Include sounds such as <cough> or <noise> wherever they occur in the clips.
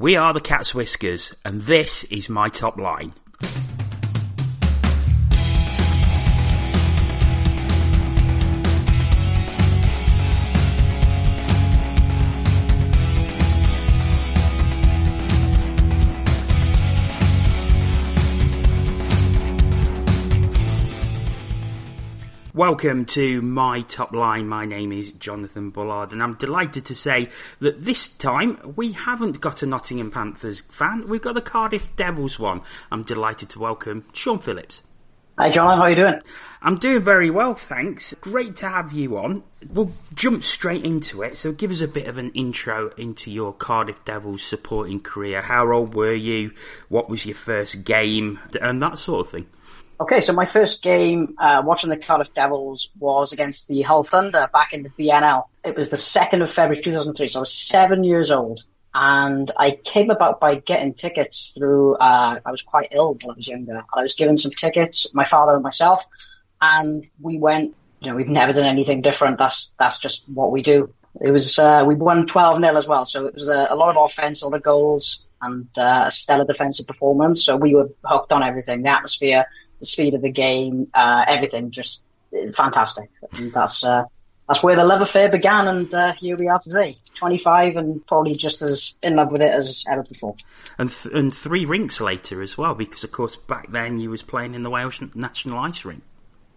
We are the Cat's Whiskers, and this is my top line. Welcome to my top line. My name is Jonathan Bullard, and I'm delighted to say that this time we haven't got a Nottingham Panthers fan, we've got a Cardiff Devils one. I'm delighted to welcome Sean Phillips. Hi, John. How are you doing? I'm doing very well, thanks. Great to have you on. We'll jump straight into it. So, give us a bit of an intro into your Cardiff Devils supporting career. How old were you? What was your first game? And that sort of thing. Okay, so my first game uh, watching the Cardiff Devils was against the Hull Thunder back in the BNL. It was the 2nd of February 2003, so I was seven years old. And I came about by getting tickets through, uh, I was quite ill when I was younger. I was given some tickets, my father and myself, and we went, you know, we've never done anything different. That's, that's just what we do. It was, uh, we won 12 0 as well, so it was a, a lot of offense, a lot of goals, and uh, a stellar defensive performance. So we were hooked on everything the atmosphere, the speed of the game, uh, everything just fantastic. And that's uh, that's where the love affair began, and uh, here we are today, 25, and probably just as in love with it as ever before. And th- and three rinks later as well, because of course back then you was playing in the Welsh National Ice Rink.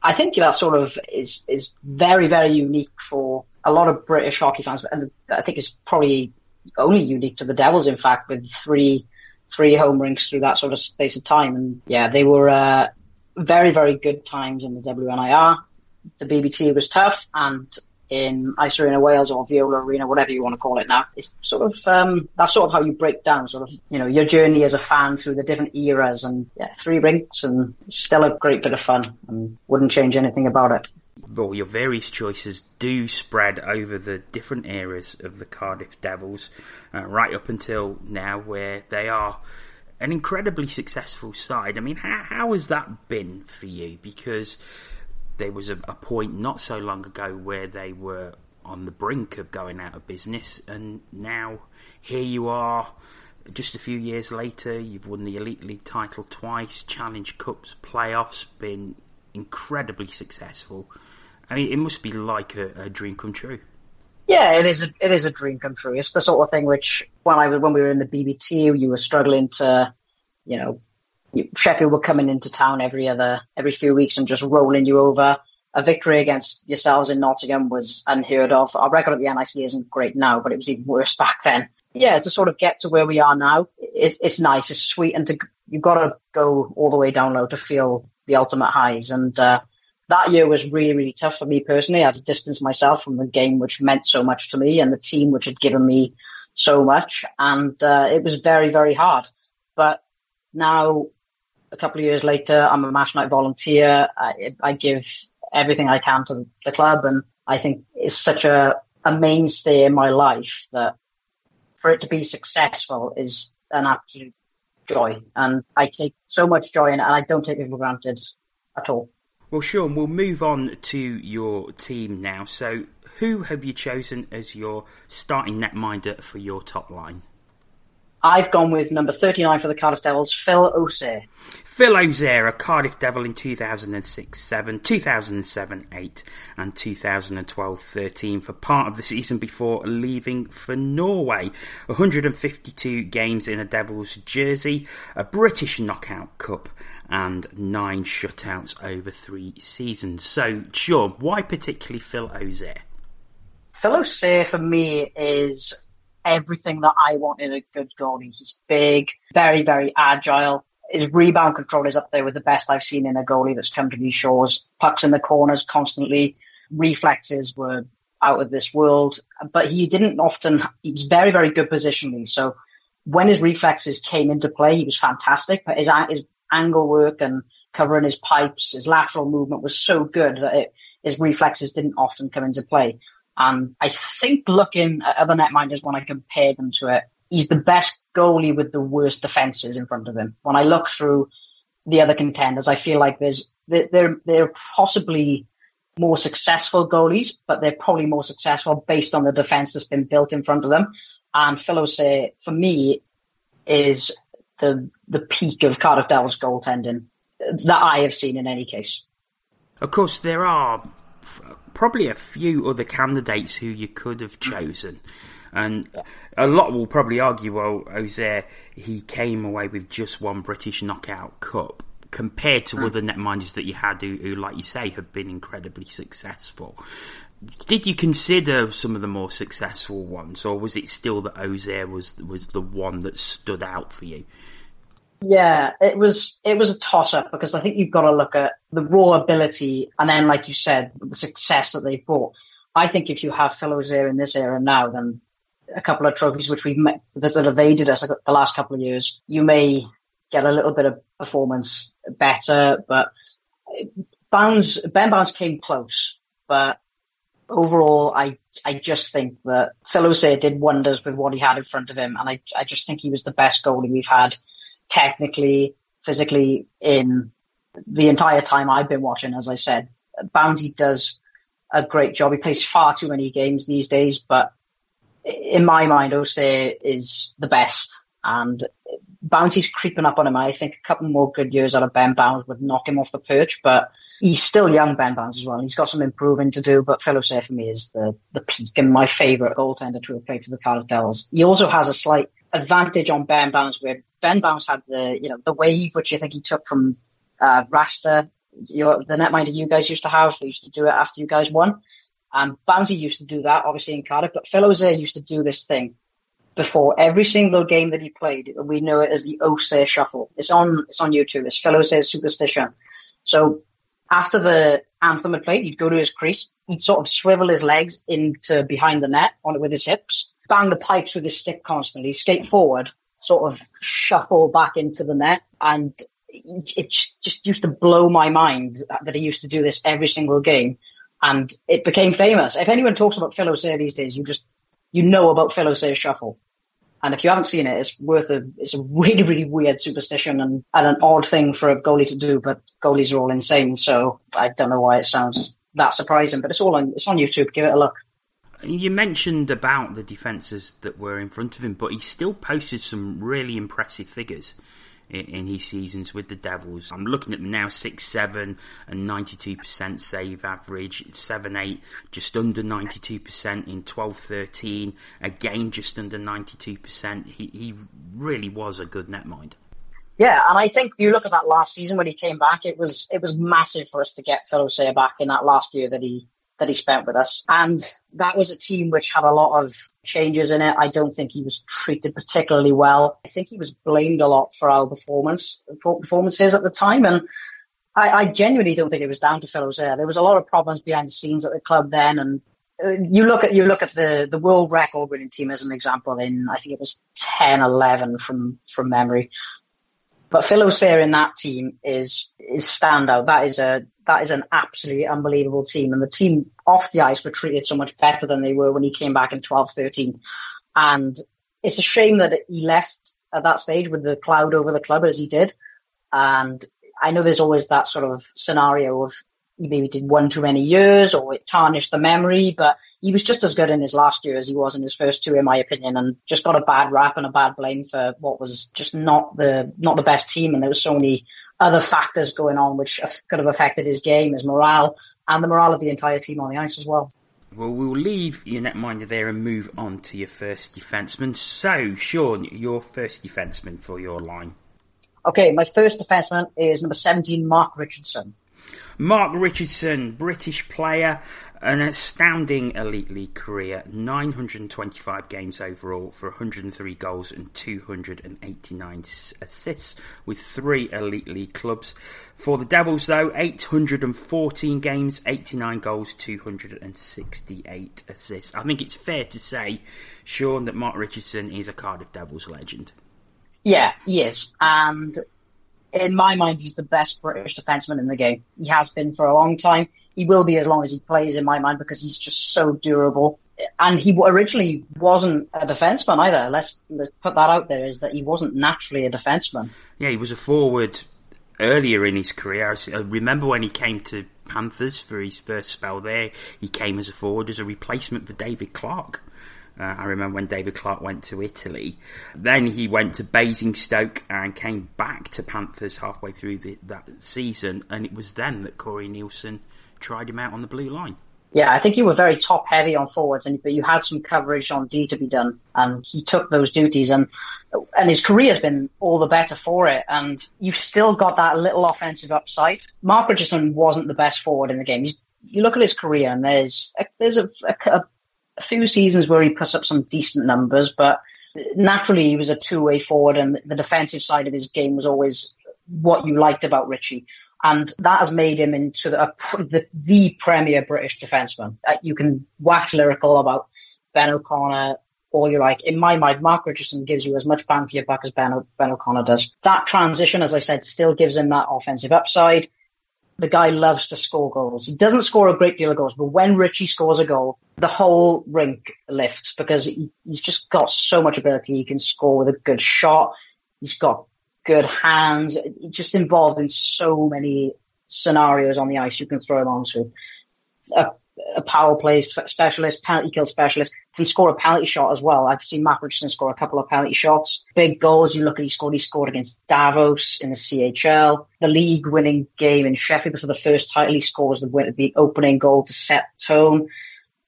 I think that sort of is is very very unique for a lot of British hockey fans, and I think it's probably only unique to the Devils, in fact, with three three home rinks through that sort of space of time. And yeah, they were uh, very, very good times in the WNIR. The BBT was tough, and in Ice Arena Wales or Viola Arena, whatever you want to call it now, it's sort of um, that's sort of how you break down sort of you know your journey as a fan through the different eras and yeah, three rinks and still a great bit of fun and wouldn't change anything about it. Well, your various choices do spread over the different eras of the Cardiff Devils, uh, right up until now, where they are an incredibly successful side. I mean, how, how has that been for you? Because there was a, a point not so long ago where they were on the brink of going out of business, and now here you are. Just a few years later, you've won the Elite League title twice, Challenge Cups, playoffs, been incredibly successful. I mean, it must be like a, a dream come true. Yeah, it is. A, it is a dream come true. It's the sort of thing which, when I was when we were in the BBT, you were struggling to, you know, Sheffield were coming into town every other every few weeks and just rolling you over. A victory against yourselves in Nottingham was unheard of. Our record at the NIC isn't great now, but it was even worse <laughs> back then. Yeah, to sort of get to where we are now, it, it's nice, it's sweet, and to, you've got to go all the way down low to feel the ultimate highs. And uh, that year was really, really tough for me personally. I had to distance myself from the game which meant so much to me and the team which had given me so much. And uh, it was very, very hard. But now, a couple of years later, I'm a match night volunteer. I, I give everything I can to the club. And I think it's such a, a mainstay in my life that for it to be successful is an absolute joy. And I take so much joy in it and I don't take it for granted at all. Well, Sean, we'll move on to your team now. So, who have you chosen as your starting netminder for your top line? I've gone with number 39 for the Cardiff Devils, Phil Osaer. Phil Osaer, a Cardiff Devil in 2006 7, 2007 8, and 2012 13 for part of the season before leaving for Norway. 152 games in a Devils jersey, a British Knockout Cup, and nine shutouts over three seasons. So, Sean, why particularly Phil Osaer? Phil Osaer for me is everything that I want in a good goalie. He's big, very, very agile. His rebound control is up there with the best I've seen in a goalie that's come to these shores. Pucks in the corners constantly. Reflexes were out of this world, but he didn't often, he was very, very good positionally. So when his reflexes came into play, he was fantastic, but his, his angle work and covering his pipes, his lateral movement was so good that it, his reflexes didn't often come into play. And I think looking at other netminders when I compare them to it, he's the best goalie with the worst defenses in front of him. When I look through the other contenders, I feel like there's they're they're possibly more successful goalies, but they're probably more successful based on the defense that's been built in front of them. And Phil Osaer, for me, is the the peak of Cardiff Devils goaltending that I have seen in any case. Of course, there are probably a few other candidates who you could have chosen. And a lot will probably argue, well, Osaer, he came away with just one British knockout cup compared to mm. other netminders that you had who, who, like you say, have been incredibly successful. Did you consider some of the more successful ones, or was it still that Osaer was was the one that stood out for you? Yeah, it was it was a toss up because I think you've got to look at the raw ability and then, like you said, the success that they've brought. I think if you have Phil Osaer in this era now, then a couple of trophies which we've met, that have evaded us the last couple of years, you may get a little bit of performance better. But Bowns, Ben Bowns came close, but overall, I I just think that Phil did wonders with what he had in front of him, and I I just think he was the best goalie we've had technically, physically in the entire time I've been watching, as I said. Bounty does a great job. He plays far too many games these days, but in my mind, Osaer is the best. And Bounty's creeping up on him. I think a couple more good years out of Ben Bowns would knock him off the perch, but he's still young, Ben Bowns as well. He's got some improving to do, but Phil Osaer for me is the, the peak and my favourite goaltender to have played for the Cardiff Devils. He also has a slight advantage on Ben Bowns where Ben Bowns had the you know the wave which I think he took from uh, Rasta, you know, the netminder you guys used to have. They used to do it after you guys won, and Bownsy used to do that obviously in Cardiff. But Phil Osaer used to do this thing before every single game that he played. We know it as the Osaer Shuffle. It's on it's on YouTube. It's Phil Osaer's Superstition. So after the anthem had played, he'd go to his crease. He'd sort of swivel his legs into behind the net on it with his hips, bang the pipes with his stick constantly, skate forward, sort of shuffle back into the net. And it just used to blow my mind that he used to do this every single game. And it became famous. If anyone talks about Phil Osaer these days, you just, you know about Phil Osaer's shuffle. And if you haven't seen it, it's worth a, it's a really, really weird superstition and, and an odd thing for a goalie to do, but goalies are all insane. So I don't know why it sounds that surprising, but it's all on, it's on YouTube. Give it a look. You mentioned about the defences that were in front of him, but he still posted some really impressive figures in, in his seasons with the Devils. I'm looking at them now 6 7 and 92% save average, 7 8 just under 92% in 12 13, again just under 92%. He, he really was a good netminder. Yeah, and I think you look at that last season when he came back, it was it was massive for us to get Phil Osaer back in that last year that he that he spent with us. And that was a team which had a lot of changes in it. I don't think he was treated particularly well. I think he was blamed a lot for our performance performances at the time. And I, I genuinely don't think it was down to Phil Osaer. There was a lot of problems behind the scenes at the club then. And uh, you look at you look at the, the world record winning team as an example in I think it was 10 11 from from memory but Phil Osaer in that team is is standout. That is a that is an absolutely unbelievable team. And the team off the ice were treated so much better than they were when he came back in 12 13. And it's a shame that he left at that stage with the cloud over the club as he did. And I know there's always that sort of scenario of he maybe did one too many years or it tarnished the memory, but he was just as good in his last year as he was in his first two, in my opinion, and just got a bad rap and a bad blame for what was just not the not the best team. And there was so many other factors going on which could have affected his game, his morale, and the morale of the entire team on the ice as well. Well, we'll leave your netminder there and move on to your first defenseman. So, Sean, your first defenseman for your line. Okay, my first defenseman is number 17, Mark Richardson. Mark Richardson, British player, an astounding elite league career 925 games overall for 103 goals and 289 assists with three elite league clubs. For the Devils, though, 814 games, 89 goals, 268 assists. I think it's fair to say, Sean, that Mark Richardson is a Cardiff Devils legend. Yeah, he is. And in my mind, he's the best British defenseman in the game. He has been for a long time. He will be as long as he plays, in my mind, because he's just so durable. And he originally wasn't a defenseman either. Let's, let's put that out there: is that he wasn't naturally a defenseman. Yeah, he was a forward earlier in his career. I remember when he came to Panthers for his first spell there. He came as a forward as a replacement for David Clarke. Uh, I remember when David Clarke went to Italy. Then he went to Basingstoke and came back to Panthers halfway through the, that season, and it was then that Corey Neilson tried him out on the blue line. Yeah, I think you were very top heavy on forwards, and but you had some coverage on D to be done, and he took those duties, and and his career has been all the better for it. And you've still got that little offensive upside. Mark Richardson wasn't the best forward in the game. He's, you look at his career, and there's a, there's a, a, a few seasons where he puts up some decent numbers, but naturally he was a two way forward, and the defensive side of his game was always what you liked about Richie and that has made him into the, the, the premier British defenseman. Uh, you can wax lyrical about Ben O'Connor all you like. In my mind, Mark Richardson gives you as much bang for your buck as Ben, ben O'Connor does. That transition, as I said, still gives him that offensive upside. The guy loves to score goals. He doesn't score a great deal of goals, but when Richie scores a goal, the whole rink lifts because he, he's just got so much ability. He can score with a good shot. He's got good hands, He's just involved in so many scenarios on the ice you can throw him onto. A, a power play specialist, penalty kill specialist, can score a penalty shot as well. I've seen Matt Richardson score a couple of penalty shots. Big goals. You look at he scored. He scored against Davos in the CHL, the league winning game in Sheffield for the first title. He scores the, the opening goal to set tone.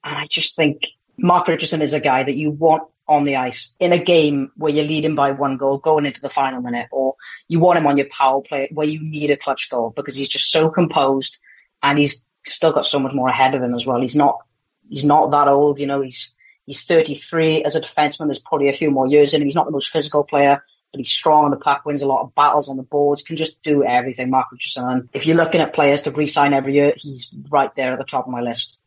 And I just think Mark Richardson is a guy that you want on the ice in a game where you're leading by one goal going into the final minute, or you want him on your power play where you need a clutch goal because he's just so composed and he's still got so much more ahead of him as well. He's not he's not that old, you know. He's he's 33 as a defenseman. There's probably a few more years in him. He's not the most physical player, but he's strong on the puck, wins a lot of battles on the boards, can just do everything. Mark Richardson. If you're looking at players to re-sign every year, he's right there at the top of my list.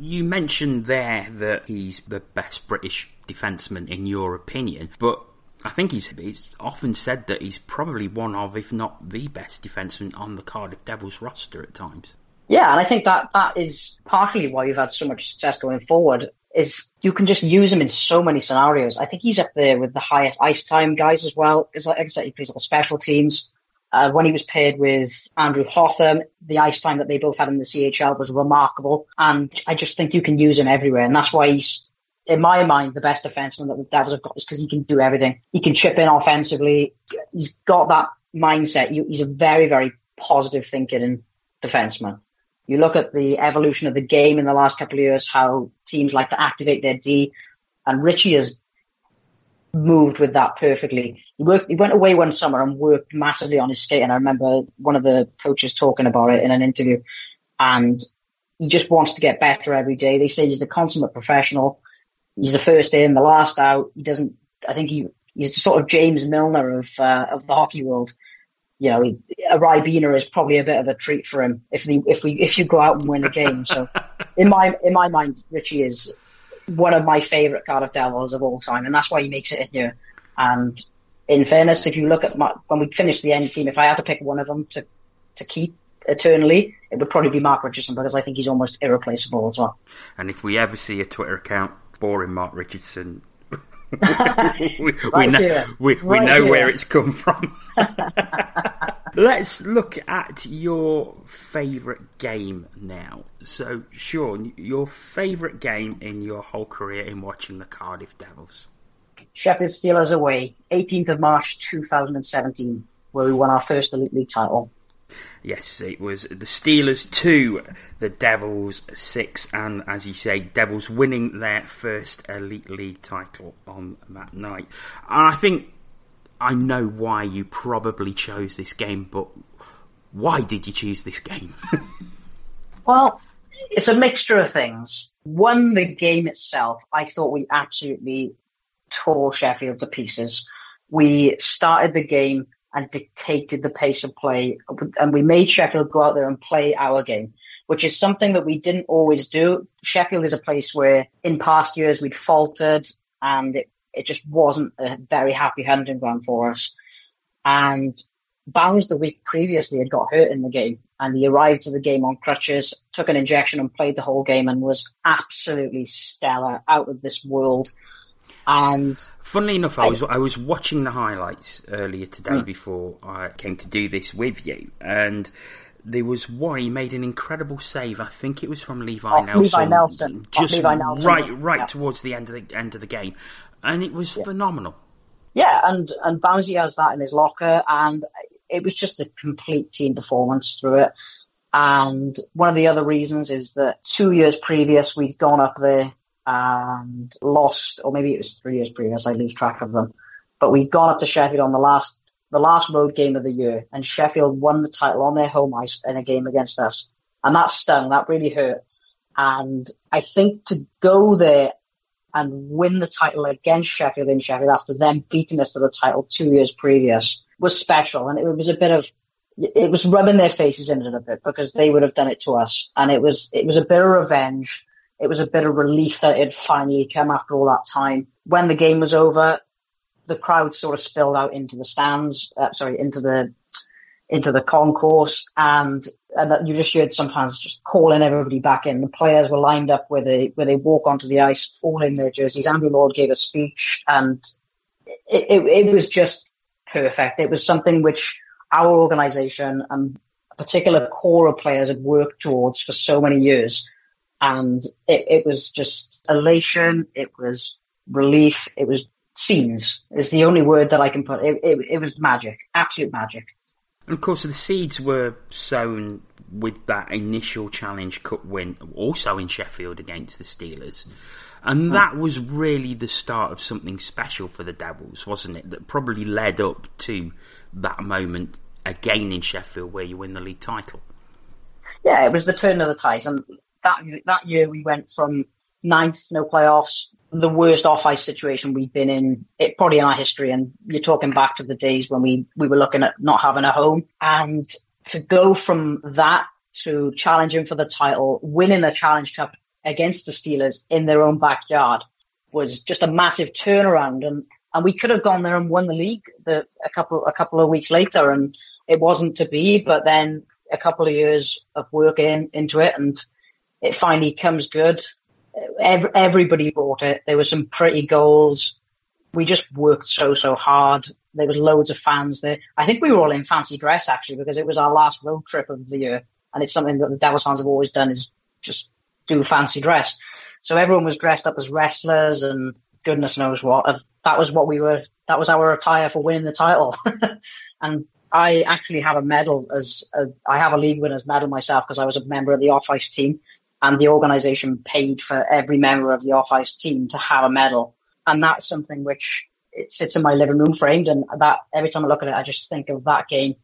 You mentioned there that he's the best British defenseman in your opinion, but I think he's, he's often said that he's probably one of, if not the best defenseman on the Cardiff Devils roster at times. Yeah, and I think that that is partly why you've had so much success going forward. Is you can just use him in so many scenarios. I think he's up there with the highest ice time guys as well. Because like I said, he plays all special teams. Uh, when he was paired with Andrew Hotham, the ice time that they both had in the CHL was remarkable. And I just think you can use him everywhere. And that's why he's, in my mind, the best defenseman that the Devils have got is because he can do everything. He can chip in offensively. He's got that mindset. He's a very, very positive thinking defenseman. You look at the evolution of the game in the last couple of years, how teams like to activate their D, and Richie has moved with that perfectly. He worked. He went away one summer and worked massively on his skate. And I remember one of the coaches talking about it in an interview, and he just wants to get better every day. They say he's the consummate professional. He's the first in, the last out. He doesn't. I think he he's sort of James Milner of uh, of the hockey world. You know, a Ribena is probably a bit of a treat for him if the if we if you go out and win a game. So, <laughs> in my in my mind, Richie is one of my favourite Cardiff Devils of all time, and that's why he makes it in here. And in fairness, if you look at my, when we finished the end team, if I had to pick one of them to to keep eternally, it would probably be Mark Richardson because I think he's almost irreplaceable as well. And if we ever see a Twitter account boring Mark Richardson, we, right we, know, we, we right know where it's come from. <laughs> Let's look at your favourite game now. So, Sean, your favourite game in your whole career in watching the Cardiff Devils? Sheffield Steelers away, 18th of March 2017, where we won our first Elite League title. Yes, it was the Steelers 2, the Devils 6, and as you say, Devils winning their first Elite League title on that night. And I think I know why you probably chose this game, but why did you choose this game? <laughs> well, it's a mixture of things. One, the game itself, I thought we absolutely tore Sheffield to pieces. We started the game and dictated the pace of play, and we made Sheffield go out there and play our game, which is something that we didn't always do. Sheffield is a place where in past years we'd faltered and it it just wasn't a very happy hunting ground for us. And Bowers the week previously had got hurt in the game and he arrived to the game on crutches, took an injection and played the whole game and was absolutely stellar, out of this world. And funnily enough, I, was I was watching the highlights earlier today mm. before I came to do this with you, and there was one he made an incredible save. I think it was from Levi Nelson. Levi Nelson. just Levi Nelson. right, right Yeah. towards the end of the end of the game, and it was phenomenal. Yeah, and and Bownsy has that in his locker, and it was just a complete team performance through it. And one of the other reasons is that two years previous we'd gone up there and lost, or maybe it was three years previous. I lose track of them, but we'd gone up to Sheffield on the last the last road game of the year, and Sheffield won the title on their home ice in a game against us, and that stung. That really hurt. And I think to go there and win the title against Sheffield in Sheffield after them beating us to the title two years previous was special. And it was a bit of, it was rubbing their faces in it a bit because they would have done it to us. And it was, it was a bit of revenge. It was a bit of relief that it finally come after all that time. When the game was over, the crowd sort of spilled out into the stands, uh, sorry, into the, into the concourse and and you just heard sometimes just calling everybody back in. The players were lined up where they where they walk onto the ice, all in their jerseys. Andrew Lord gave a speech, and it, it, it was just perfect. It was something which our organisation and a particular core of players had worked towards for so many years, and it, it was just elation. It was relief. It was scenes. Is the only word that I can put. It, it, it was magic, absolute magic. And of course, the seeds were sown with that initial Challenge Cup win, also in Sheffield against the Steelers. And hmm. that was really the start of something special for the Devils, wasn't it? That probably led up to that moment again in Sheffield where you win the league title. Yeah, it was the turn of the tides, and that that year we went from ninth, no playoffs, the worst off ice situation we've been in, it probably in our history. And you're talking back to the days when we we were looking at not having a home, and to go from that to challenging for the title, winning the Challenge Cup against the Steelers in their own backyard was just a massive turnaround, and and we could have gone there and won the league the, a couple a couple of weeks later, and it wasn't to be. But then a couple of years of working into it, and it finally comes good. Every, everybody bought it. There were some pretty goals. We just worked so so hard. There was loads of fans there. I think we were all in fancy dress actually because it was our last road trip of the year, and it's something that the Devils fans have always done is just do fancy dress. So everyone was dressed up as wrestlers and goodness knows what. And that was what we were. That was our attire for winning the title. <laughs> and I actually have a medal as a, I have a league winners medal myself because I was a member of the off ice team, and the organisation paid for every member of the off ice team to have a medal. And that's something which it sits in my living room framed, and that every time I look at it, I just think of that game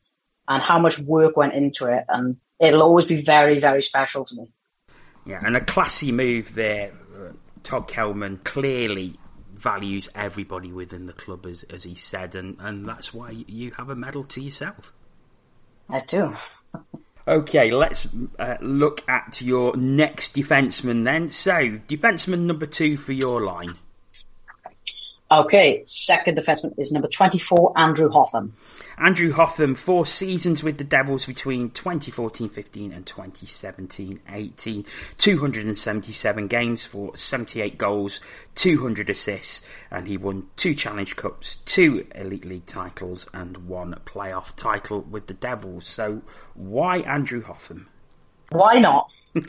and how much work went into it, and it'll always be very very special to me. Yeah, and a classy move there. Todd Kelman clearly values everybody within the club, as, as he said, and, and that's why you have a medal to yourself. I do. <laughs> Okay, let's uh, look at your next defenseman then. So, defenseman number two for your line. Okay, second defenseman is number 24, Andrew Hotham. Andrew Hotham, four seasons with the Devils between 2014-15 and 2017-18. 277 games for 78 goals, 200 assists, and he won two Challenge Cups, two Elite League titles, and one playoff title with the Devils. So, why Andrew Hotham? Why not? <laughs>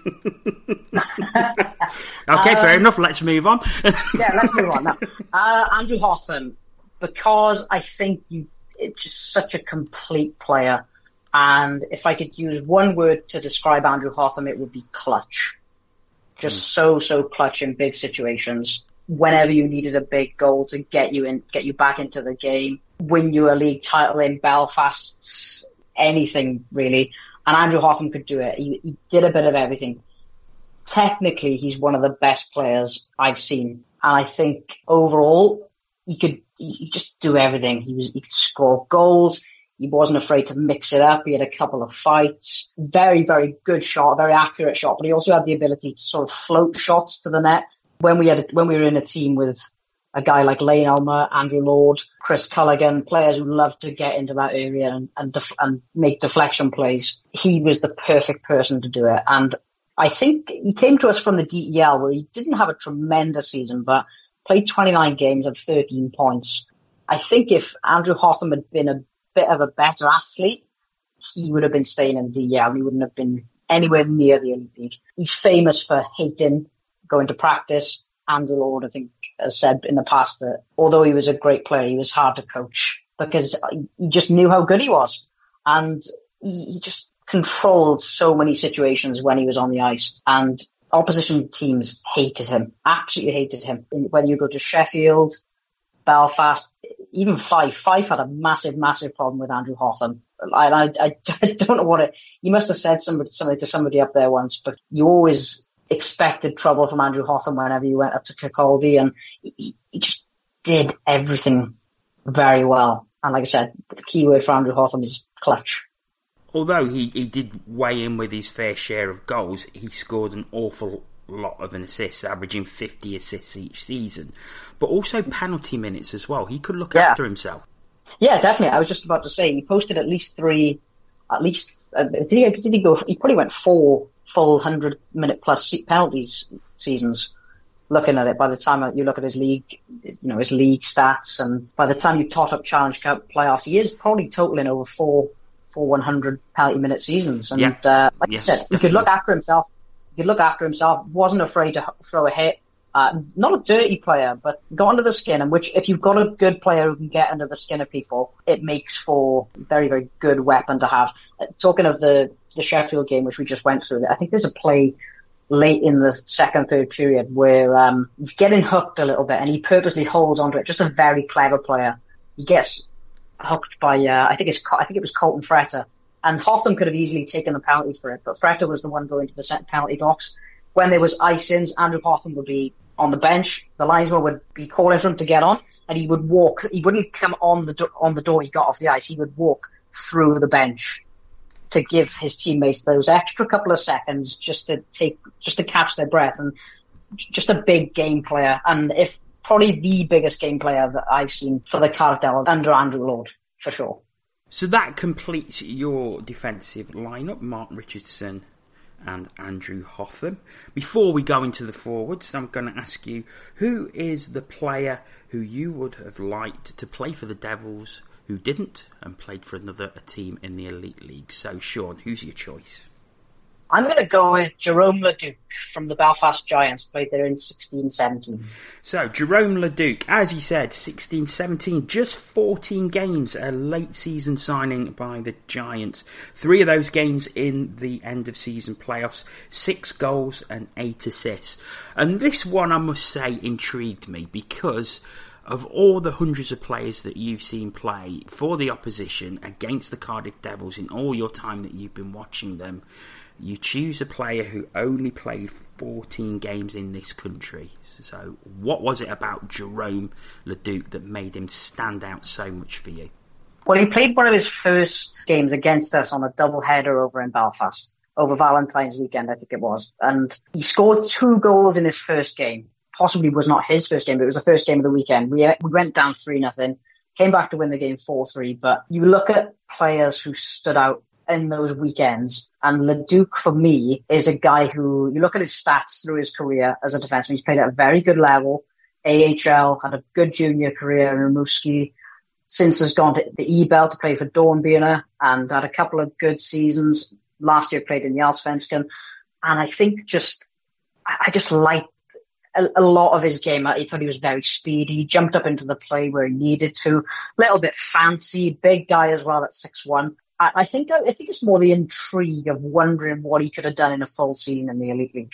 Okay, fair enough. Let's move on. yeah, let's move on now. <laughs> Uh, Andrew Hotham, because I think you, it's just such a complete player. And if I could use one word to describe Andrew Hotham, it would be clutch. Just so, so clutch in big situations. Whenever you needed a big goal to get you in, get you back into the game, win you a league title in Belfast, anything really. And Andrew Hotham could do it. He, he did a bit of everything technically he's one of the best players I've seen. And I think overall he could he just do everything. He was he could score goals. He wasn't afraid to mix it up. He had a couple of fights. Very, very good shot, very accurate shot, but he also had the ability to sort of float shots to the net. When we had when we were in a team with a guy like Layne Ulmer, Andrew Lord, Chris Culligan, players who love to get into that area and and, def- and make deflection plays. He was the perfect person to do it. And I think he came to us from the DEL where he didn't have a tremendous season, but played 29 games and 13 points. I think if Andrew Hotham had been a bit of a better athlete, he would have been staying in DEL. He wouldn't have been anywhere near the Elite. He's famous for hating going to practice. Andrew Lord, I think, has said in the past that although he was a great player, he was hard to coach because he just knew how good he was. And he, he just controlled so many situations when he was on the ice. And opposition teams hated him, absolutely hated him. Whether you go to Sheffield, Belfast, even Fife. Fife had a massive, massive problem with Andrew Hotham. I, I, <laughs> I don't know what it. You must have said somebody, somebody to somebody up there once, but you always expected trouble from Andrew Hotham whenever you went up to Kirkcaldy, and he, he just did everything very well. And like I said, the key word for Andrew Hotham is clutch. Although he, he did weigh in with his fair share of goals, he scored an awful lot of an assists, averaging 50 assists each season, but also penalty minutes as well. He could look yeah. after himself. Yeah, definitely. I was just about to say he posted at least three, at least uh, did he? Did he go? He probably went four full hundred minute plus penalties seasons. Looking at it, by the time you look at his league, you know his league stats, and by the time you tot up Challenge Cup playoffs, he is probably totaling over four four 100 penalty minute seasons. And yeah. uh, like yes, I said, definitely. he could look after himself. He could look after himself. wasn't afraid to throw a hit. Uh, not a dirty player, but got under the skin. And which, if you've got a good player who can get under the skin of people, it makes for very, very good weapon to have. Uh, talking of the the Sheffield game, which we just went through, I think there's a play late in the second, third period where um, he's getting hooked a little bit, and he purposely holds onto it. Just a very clever player. He gets hooked by uh, I think it's I think it was Colton Fretter, and Hotham could have easily taken the penalty for it, but Fretter was the one going to the penalty box. When there was ice-ins, Andrew Hotham would be on the bench. The linesman would be calling for him to get on, and he would walk. He wouldn't come on the do- on the door. He got off the ice. He would walk through the bench to give his teammates those extra couple of seconds just to take just to catch their breath and just a big game player. And if probably the biggest game player that I've seen for the Cardiff under Andrew Lord for sure. So that completes your defensive lineup: Mark Richardson, and Andrew Hotham. Before we go into the forwards, I'm going to ask you who is the player who you would have liked to play for the Devils who didn't and played for another team in the Elite League? So, Sean, who's your choice? I'm going to go with Jerome Leduc from the Belfast Giants, played there in 16-17. So, Jerome Leduc, as you said, 16-17, just 14 games, a late season signing by the Giants. Three of those games in the end of season playoffs, six goals and eight assists. And this one, I must say, intrigued me because of all the hundreds of players that you've seen play for the opposition against the Cardiff Devils in all your time that you've been watching them, you choose a player who only played 14 games in this country. So, what was it about Jerome Leduc that made him stand out so much for you? Well, he played one of his first games against us on a double header over in Belfast, over Valentine's weekend, I think it was. And he scored two goals in his first game. Possibly was not his first game, but it was the first game of the weekend. We, uh, we went down 3 nothing, came back to win the game 4 3. But you look at players who stood out in those weekends. And Leduc, for me, is a guy who, you look at his stats through his career as a defenseman, he's played at a very good level. AHL, had a good junior career in Rimouski. Since has gone to the EBEL to play for Dornbirner and had a couple of good seasons. Last year played in the Allsvenskan. And I think just, I just liked a, a, lot of his game. I thought he was very speedy. He jumped up into the play where he needed to. Little bit fancy, big guy as well at six one. I, think I think it's more the intrigue of wondering what he could have done in a full season in the elite league.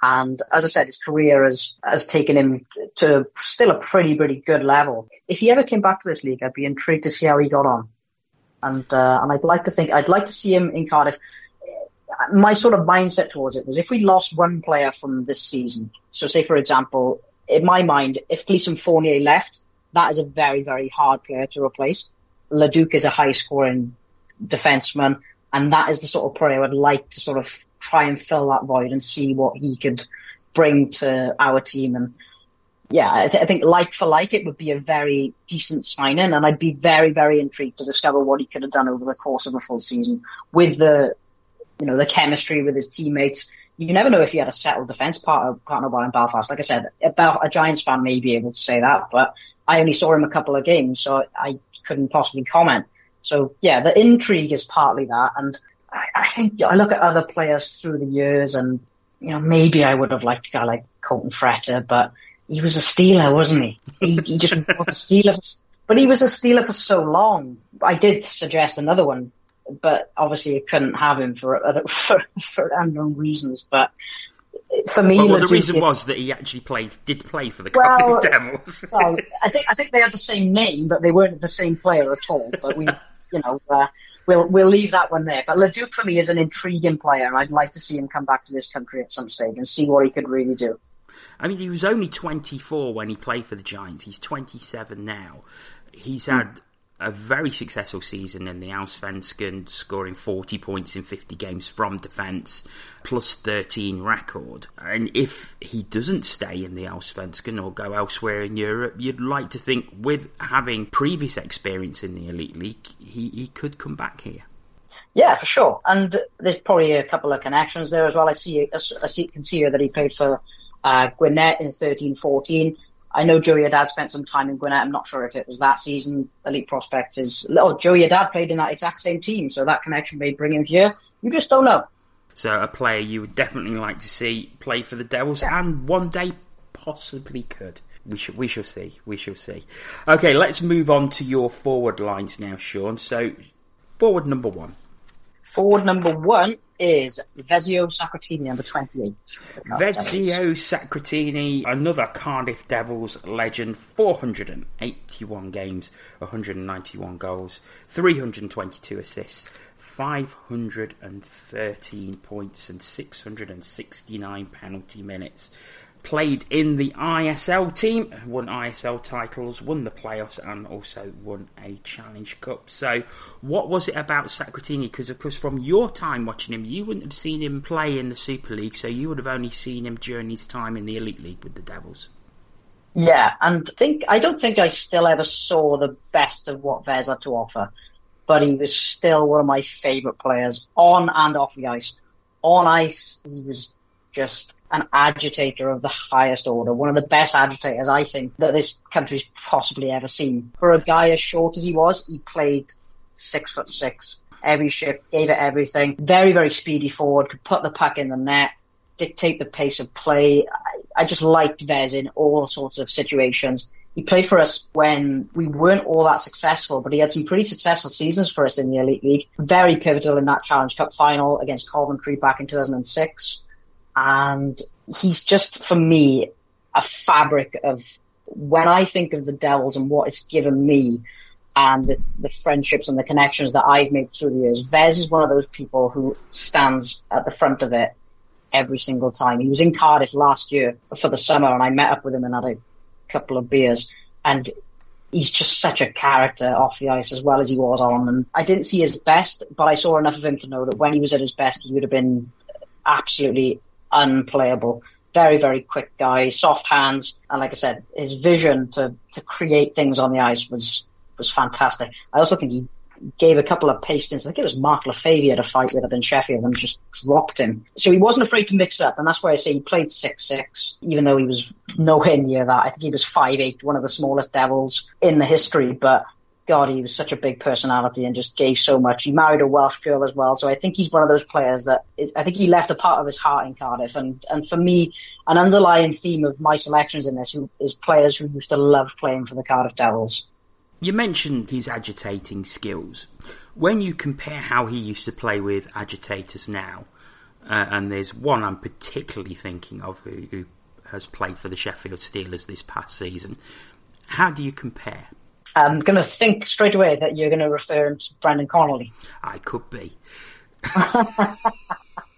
And as I said, his career has has taken him to still a pretty pretty good level. If he ever came back to this league, I'd be intrigued to see how he got on. And uh, and I'd like to think I'd like to see him in Cardiff. My sort of mindset towards it was if we lost one player from this season, so say for example, in my mind, if Gleason Fournier left, that is a very very hard player to replace. Leduc is a high scoring defenseman. And that is the sort of player I would like to sort of try and fill that void and see what he could bring to our team. And yeah, I, th- I think like for like, it would be a very decent signing, and I'd be very, very intrigued to discover what he could have done over the course of a full season with the, you know, the chemistry with his teammates. You never know if he had a settled defence uh, partner, partner while in Belfast. Like I said, a, a Giants fan may be able to say that, but I only saw him a couple of games, so I couldn't possibly comment. So yeah, the intrigue is partly that, and I, I think I look at other players through the years, and you know maybe I would have liked a guy like Colton Fretter, but he was a Steeler, wasn't he? He, he just <laughs> was a Steeler, for, but he was a Steeler for so long. I did suggest another one, but obviously I couldn't have him for other <laughs> for, for unknown reasons. But for me, well, the reason was that he actually played, did play for the well, Cardiff Devils. well, I think I think they had the same name, but they weren't the same player at all. But we, <laughs> you know, uh, we'll we'll leave that one there. But Leduc for me is an intriguing player, and I'd like to see him come back to this country at some stage and see what he could really do. I mean, he was only 24 when he played for the Giants. He's 27 now. He's had a very successful season in the Allsvenskan, scoring 40 points in 50 games from defence, plus 13 record. And if he doesn't stay in the Allsvenskan or go elsewhere in Europe, you'd like to think with having previous experience in the Elite League, he, he could come back here. Yeah, for sure. And there's probably a couple of connections there as well. I see, I see, can see here that he played for uh, Gwinnett in 13-14 I know Joey Haddad spent some time in Gwinnett. I'm not sure if it was that season. Elite Prospects is, oh, Joey Haddad played in that exact same team, so that connection may bring him here. You just don't know. So a player you would definitely like to see play for the Devils, yeah. and one day possibly could. We shall, we shall see. We shall see. Okay, let's move on to your forward lines now, Sean. So, forward number one. Forward number one is Vezio Sacratini, number 28. Vezio Sacratini, another Cardiff Devils legend, 481 games, 191 goals, 322 assists, 513 points, and 669 penalty minutes played in the ISL team, won ISL titles, won the playoffs, and also won a Challenge Cup. So, what was it about Sacratini? Because, of course, from your time watching him, you wouldn't have seen him play in the Super League, so you would have only seen him during his time in the Elite League with the Devils. Yeah, and think I don't think I still ever saw the best of what Vez had to offer, but he was still one of my favourite players on and off the ice. On ice, he was just an agitator of the highest order, one of the best agitators I think that this country's possibly ever seen. For a guy as short as he was, he played six foot six every shift, gave it everything. Very, very speedy forward, could put the puck in the net, dictate the pace of play. I, I just liked Vez in all sorts of situations. He played for us when we weren't all that successful, but he had some pretty successful seasons for us in the Elite League. Very pivotal in that Challenge Cup final against Coventry back in 2006 and he's just for me a fabric of when I think of the Devils and what it's given me and the, the, friendships and the connections that I've made through the years. Vez is one of those people who stands at the front of it every single time. He was in Cardiff last year for the summer and I met up with him and had a couple of beers and he's just such a character off the ice as well as he was on. And I didn't see his best, but I saw enough of him to know that when he was at his best, he would have been absolutely unplayable. Very, very quick guy, soft hands, and like I said, his vision to, to create things on the ice was was fantastic. I also think he gave a couple of pastings. I think it was Mark Lefebvre had a fight with up in Sheffield and just dropped him. So he wasn't afraid to mix up, and that's why I say he played six six, even though he was nowhere near that. I think he was five eight, one of the smallest Devils in the history, but God, he was such a big personality and just gave so much. He married a Welsh girl as well, so I think he's one of those players that is. I think he left a part of his heart in Cardiff, and and for me, an underlying theme of my selections in this is players who used to love playing for the Cardiff Devils. You mentioned his agitating skills. When you compare how he used to play with agitators now, uh, and there's one I'm particularly thinking of who, who has played for the Sheffield Steelers this past season. How do you compare? I'm going to think straight away that you're going to refer him to Brendan Connolly. I could be. <laughs> um,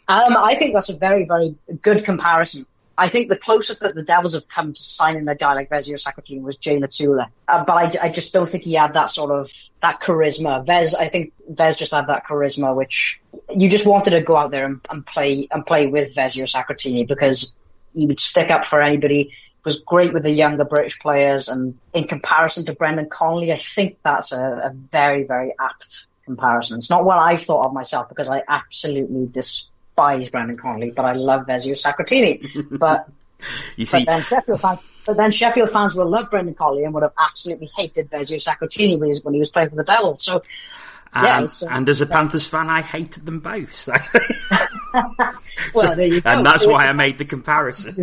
I think that's a very, very good comparison. I think the closest that the Devils have come to signing a guy like Vezio Sacratini was Jay Latula. Uh, but I, I, just don't think he had that sort of, that charisma. Vez, I think Vez just had that charisma, which you just wanted to go out there and, and play, and play with Vezio Sacratini because he would stick up for anybody was great with the younger British players. And in comparison to Brendan Connolly, I think that's a, a very, very apt comparison. It's not what I thought of myself because I absolutely despise Brendan Connolly, but I love Vezio Sacratini. <laughs> But you see, but then Sheffield fans, but then Sheffield fans will love Brendan Connolly and would have absolutely hated Vezio Sacratini when he, was, when he was playing for the Devils. So And, yeah, and as a Panthers fan, I hated them both. So. <laughs> well, there you go. And that's why I made the comparison. <laughs>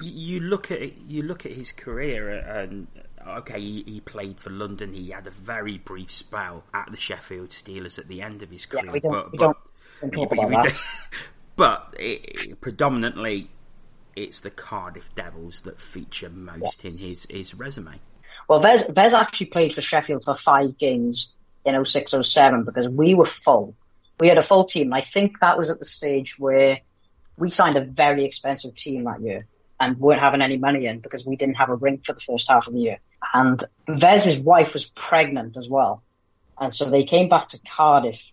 you look at you look at his career, and okay, he, he, played for London. He had a very brief spell at the Sheffield Steelers at the end of his career. Yeah, we don't, but, but, don't, talk <laughs> but, about that. but it, predominantly, it's the Cardiff Devils that feature most in his, his resume. Well, Vez, Vez actually played for Sheffield for five games in 06 07 because we were full. We had a full team. I think that was at the stage where we signed a very expensive team that year and weren't having any money in because we didn't have a rink for the first half of the year. And Vez's wife was pregnant as well. And so they came back to Cardiff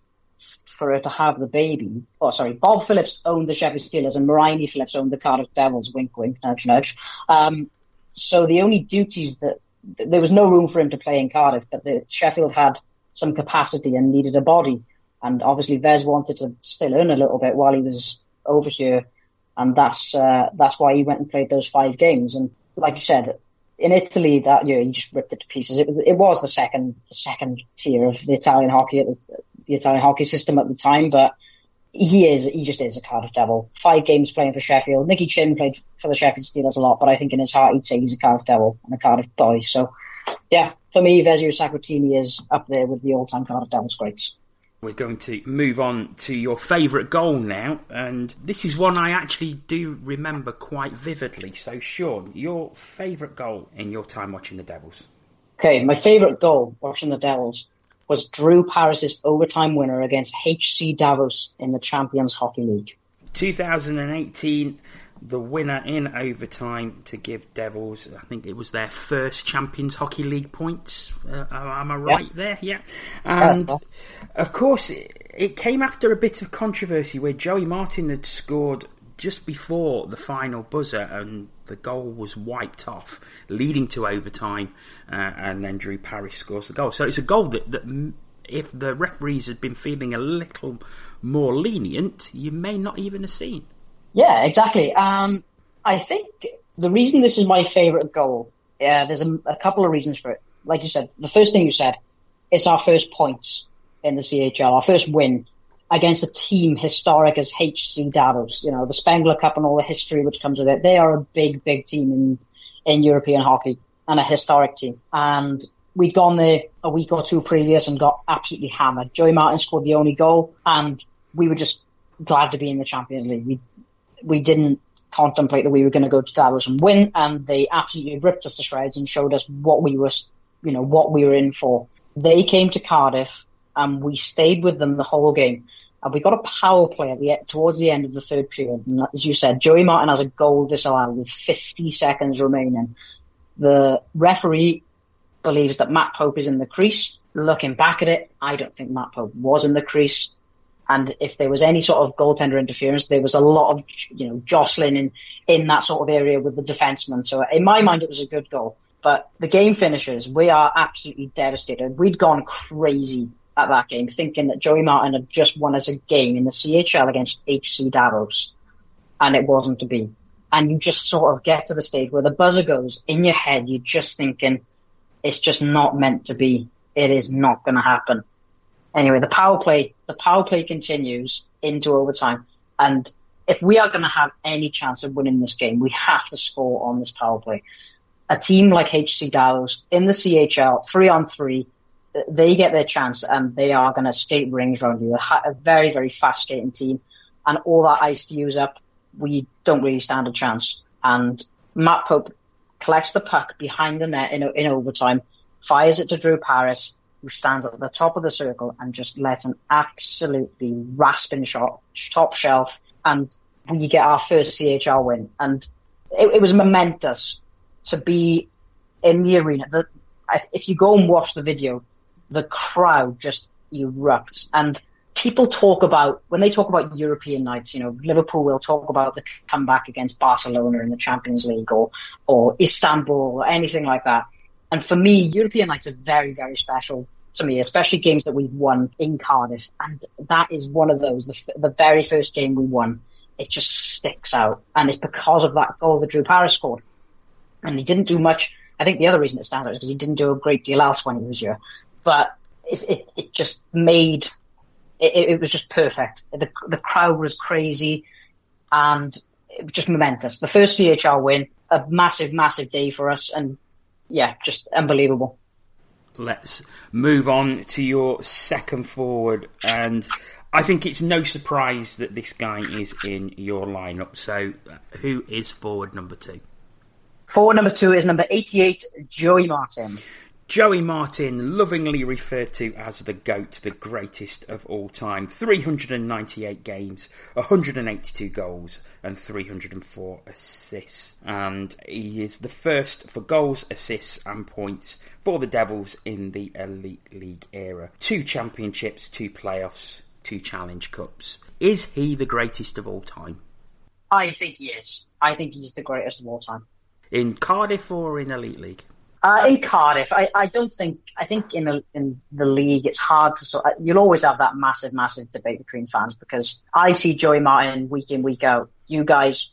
for her to have the baby. Oh, sorry. Bob Phillips owned the Sheffield Steelers and Mariney Phillips owned the Cardiff Devils. Wink, wink, nudge, nudge. Um, so the only duties that there was no room for him to play in Cardiff, but the, Sheffield had some capacity and needed a body. And obviously Vez wanted to still earn a little bit while he was over here and that's uh, that's why he went and played those five games. And like you said, in Italy that year, he just ripped it to pieces. It, it was the second the second tier of the Italian hockey the, the Italian hockey system at the time, but he is he just is a Cardiff Devil. Five games playing for Sheffield. Nicky Chinn played for the Sheffield Steelers a lot, but I think in his heart he'd say he's a Cardiff Devil and a Cardiff boy. So yeah, for me, Vezio Sacratini is up there with the all-time Cardiff Devils greats. We're going to move on to your favourite goal now, and this is one I actually do remember quite vividly. So, Sean, your favourite goal in your time watching the Devils? Okay, my favourite goal watching the Devils was Drew Parris's overtime winner against HC Davos in the Champions Hockey League. 2018 the winner in overtime to give Devils, I think it was their first Champions Hockey League points. Uh, am I right yeah. there? Yeah. And of course, it, it came after a bit of controversy where Joey Martin had scored just before the final buzzer and the goal was wiped off, leading to overtime, uh, and then Drew Parris scores the goal. So it's a goal that, that if the referees had been feeling a little more lenient, you may not even have seen. Yeah, exactly. Um, I think the reason this is my favourite goal, yeah, there's a, a, couple of reasons for it. Like you said, the first thing you said, it's our first points in the CHL, our first win against a team historic as HC Davos. You know, the Spengler Cup and all the history which comes with it. They are a big, big team in, in European hockey and a historic team. And we'd gone there a week or two previous and got absolutely hammered. Joey Martin scored the only goal and we were just glad to be in the Champions League. We we didn't contemplate that we were going to go to Davos and win, and they absolutely ripped us to shreds and showed us what we were, you know, what we were in for. They came to Cardiff, and we stayed with them the whole game. And we got a power play at the towards the end of the third period. And as you said, Joey Martin has a goal disallowed with 50 seconds remaining. The referee believes that Matt Pope is in the crease. Looking back at it, I don't think Matt Pope was in the crease. And if there was any sort of goaltender interference, there was a lot of, you know, jostling in, in that sort of area with the defenseman. So in my mind, it was a good goal. But the game finishes, we are absolutely devastated. We'd gone crazy at that game, thinking that Joey Martin had just won us a game in the CHL against HC Davos. And it wasn't to be. And you just sort of get to the stage where the buzzer goes in your head. You're just thinking, it's just not meant to be. It is not going to happen. Anyway, the power play, the power play continues into overtime. And if we are going to have any chance of winning this game, we have to score on this power play. A team like HC Davos in the CHL, three on three, they get their chance and they are going to skate rings around you. A, very, very fast skating team. And all that ice to use up, we don't really stand a chance. And Matt Pope collects the puck behind the net in, in overtime, fires it to Drew Parris, who stands at the top of the circle and just lets an absolutely rasping shot, top shelf, and we get our first CHL win. And it, it was momentous to be in the arena. The, if you go and watch the video, the crowd just erupts. And people talk about, when they talk about European nights, you know, Liverpool will talk about the comeback against Barcelona in the Champions League or, or Istanbul or anything like that. And for me, European nights are very, very special to me, especially games that we've won in Cardiff. And that is one of those, the, the very first game we won. It just sticks out. And it's because of that goal that Drew Paris scored. And he didn't do much. I think the other reason it stands out is because he didn't do a great deal else when he was here. But it, it, it just made it, it was just perfect. The the crowd was crazy, and it was just momentous. The first CHL win, a massive, massive day for us, and yeah, just unbelievable. Let's move on to your second forward, and I think it's no surprise that this guy is in your lineup. So, uh, who is forward number two? Forward number two is number 88, Joey Martin. Joey Martin, lovingly referred to as the GOAT, the greatest of all time. 398 games, 182 goals, and 304 assists. And he is the first for goals, assists, and points for the Devils in the Elite League era. Two championships, two playoffs, two Challenge Cups. Is he the greatest of all time? I think he is. I think he's the greatest of all time. In Cardiff or in Elite League? Uh, in Cardiff, I, I don't think I think in the in the league it's hard to sort. You'll always have that massive, massive debate between fans because I see Joey Martin week in week out. You guys,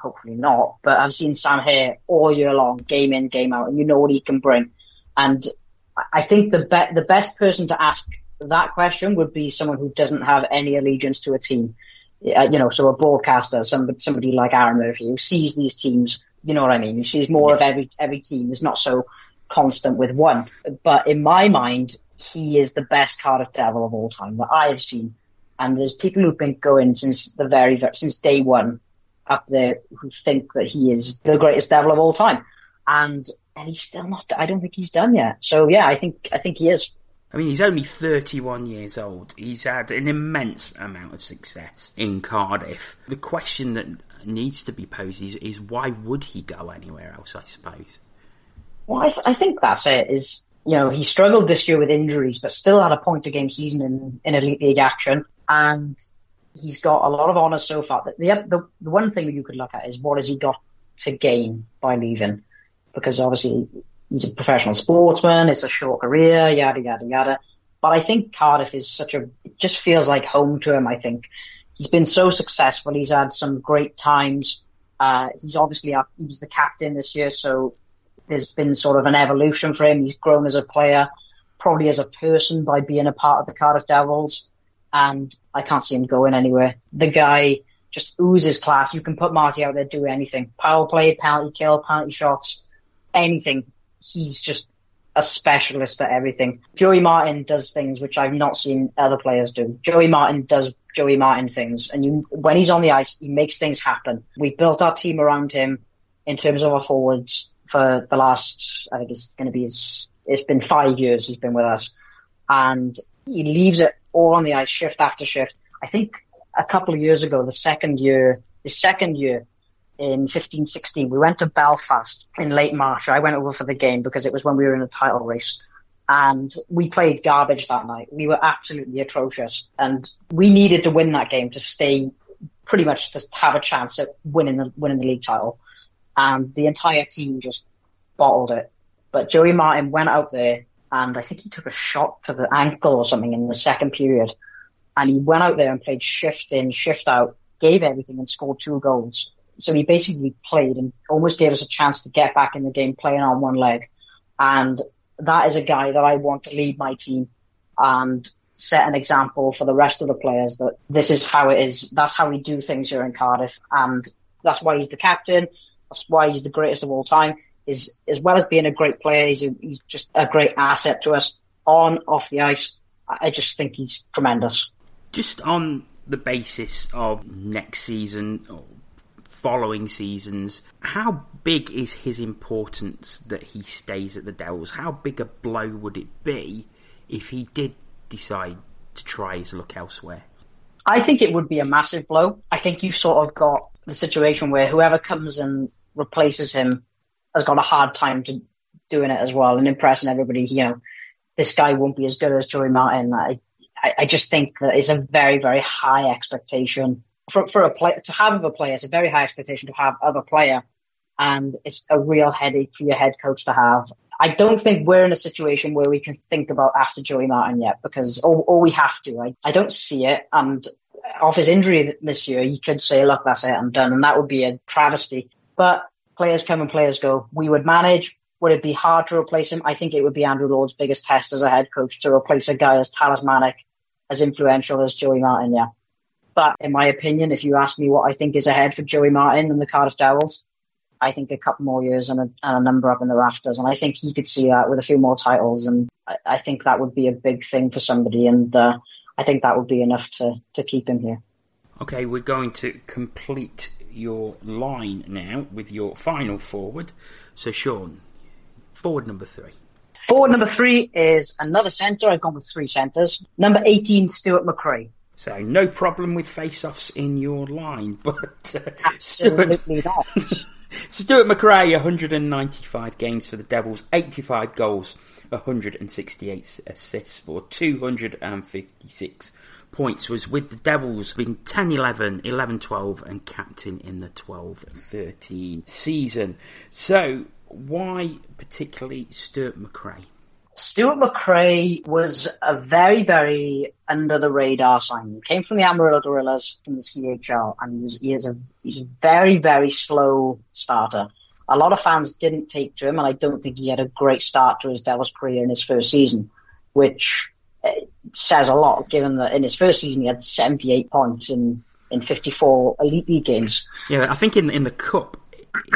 hopefully not, but I've seen Sam here all year long, game in, game out, and you know what he can bring. And I think the be- the best person to ask that question would be someone who doesn't have any allegiance to a team. Uh, you know, so a broadcaster, somebody, somebody like Aaron Murphy, who sees these teams you know what I mean? He sees more of every every team. Is not so constant with one. But in my mind, he is the best Cardiff Devil of all time that I have seen. And there's people who've been going since the very since day one up there who think that he is the greatest Devil of all time. And and he's still not. I don't think he's done yet. So yeah, I think I think he is. I mean, he's only 31 years old. He's had an immense amount of success in Cardiff. The question that needs to be posed is, is why would he go anywhere else, I suppose? Well, I, th- I think that's it. Is you know he struggled this year with injuries, but still had a point a game season in, in elite league action, and he's got a lot of honours so far. The, the the one thing you could look at is what has he got to gain by leaving, because obviously he's a professional sportsman, it's a short career, yada yada yada. But I think Cardiff is such a it just feels like home to him. I think he's been so successful. He's had some great times. Uh, he's obviously up, he was the captain this year, so there's been sort of an evolution for him. He's grown as a player, probably as a person by being a part of the Cardiff Devils, and I can't see him going anywhere. The guy just oozes class. You can put Marty out there, do anything. Power play, penalty kill, penalty shots, anything. He's just a specialist at everything. Joey Martin does things which I've not seen other players do. Joey Martin does Joey Martin things, and you, when he's on the ice, he makes things happen. We built our team around him in terms of our forwards for the last, I think it's going to be, it's, it's been five years he's been with us, and he leaves it all on the ice, shift after shift. I think a couple of years ago, the second year, the second year, in 15, 16, we went to Belfast in late March. I went over for the game because it was when we were in a title race. And we played garbage that night. We were absolutely atrocious. And we needed to win that game to stay pretty much to have a chance at winning the, winning the league title. And the entire team just bottled it. But Joey Martin went out there and I think he took a shot to the ankle or something in the second period. And he went out there and played shift in, shift out, gave everything and scored two goals so he basically played and almost gave us a chance to get back in the game playing on one leg. And that is a guy that I want to lead my team and set an example for the rest of the players that this is how it is. That's how we do things here in Cardiff. And that's why he's the captain. That's why he's the greatest of all time. Is as well as being a great player, he's, a, he's just a great asset to us on, off the ice. I just think he's tremendous. Just on the basis of next season, following seasons. How big is his importance that he stays at the Devils? How big a blow would it be if he did decide to try his luck elsewhere? I think it would be a massive blow. I think you've sort of got the situation where whoever comes and replaces him has got a hard time to doing it as well and impressing everybody. You know, this guy won't be as good as Joey Martin. I, I just think that it's a very, very high expectation for, for a player to have a player, it's a very high expectation to have a player, and it's a real headache for your head coach to have. I don't think we're in a situation where we can think about after Joey Martin yet, because or we have to. I, I don't see it, and off his injury this year, you could say, look, that's it, I'm done, and that would be a travesty. But players come and players go. We would manage. would it be hard to replace him? I think it would be Andrew Lord's biggest test as a head coach to replace a guy as talismanic, as influential as Joey Martin, yeah. But in my opinion, if you ask me what I think is ahead for Joey Martin and the Cardiff Devils, I think a couple more years and a, and a, number up in the rafters. And I think he could see that with a few more titles. And I, I think that would be a big thing for somebody. And uh, I think that would be enough to, to keep him here. Okay, we're going to complete your line now with your final forward. So, Sean, forward number three. Forward number three is another centre. I've gone with three centres. Number 18, Stuart McRae. So no problem with face-offs in your line, <laughs> but uh, Stuart. <laughs> Stuart McRae, 195 games for the Devils, 85 goals, 168 assists for 256 points. Was with the Devils being 10 11, 11 12, and captain in the 12 13 season. So, why particularly Stuart McRae? Stuart McRae was a very, very under the radar signing. Came from the Amarillo Gorillas from the CHL, and he, was, he is a he's a very, very slow starter. A lot of fans didn't take to him, and I don't think he had a great start to his Devils career in his first season, which eh, says a lot, given that in his first season he had 78 points in in 54 elite league games. Yeah, I think in in the cup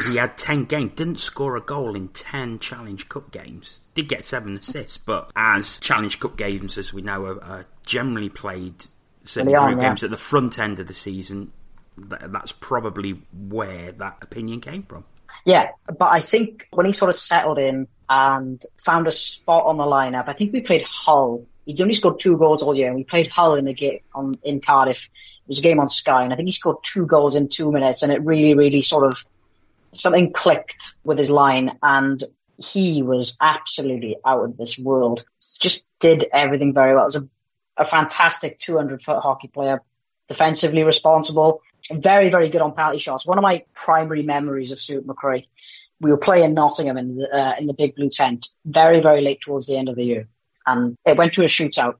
he had 10 games, didn't score a goal in 10 Challenge Cup games. Did get 7 assists, but as Challenge Cup games, as we know, are, are generally played, certainly group yeah. games at the front end of the season, that's probably where that opinion came from. Yeah, but I think when he sort of settled in and found a spot on the lineup, I think we played Hull. He'd only scored two goals all year, and we played Hull in a game on in Cardiff. It was a game on Sky, and I think he scored two goals in two minutes, and it really, really sort of something clicked with his line and he was absolutely out of this world. Just did everything very well. It was a, a fantastic 200 foot hockey player, defensively responsible, very, very good on penalty shots. One of my primary memories of Stuart McRae, we were playing Nottingham in the, uh, in the big blue tent very, very late towards the end of the year. And it went to a shootout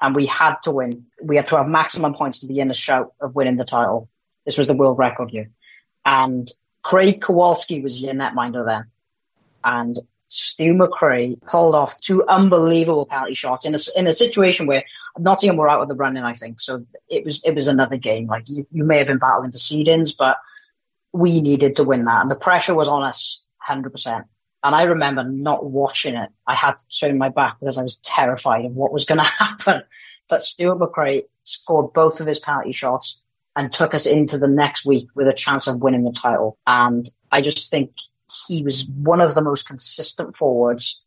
and we had to win. We had to have maximum points to be in a shout of winning the title. This was the world record year. And Craig Kowalski was your netminder then. And Stu McRae pulled off two unbelievable penalty shots in a, in a situation where Nottingham were out of the running, I think. So it was, it was another game. Like you, you may have been battling the seedings, but we needed to win that. And the pressure was on us 100%. And I remember not watching it. I had to turn my back because I was terrified of what was going <laughs> to happen. But Stuart McRae scored both of his penalty shots and took us into the next week with a chance of winning the title. And I just think he was one of the most consistent forwards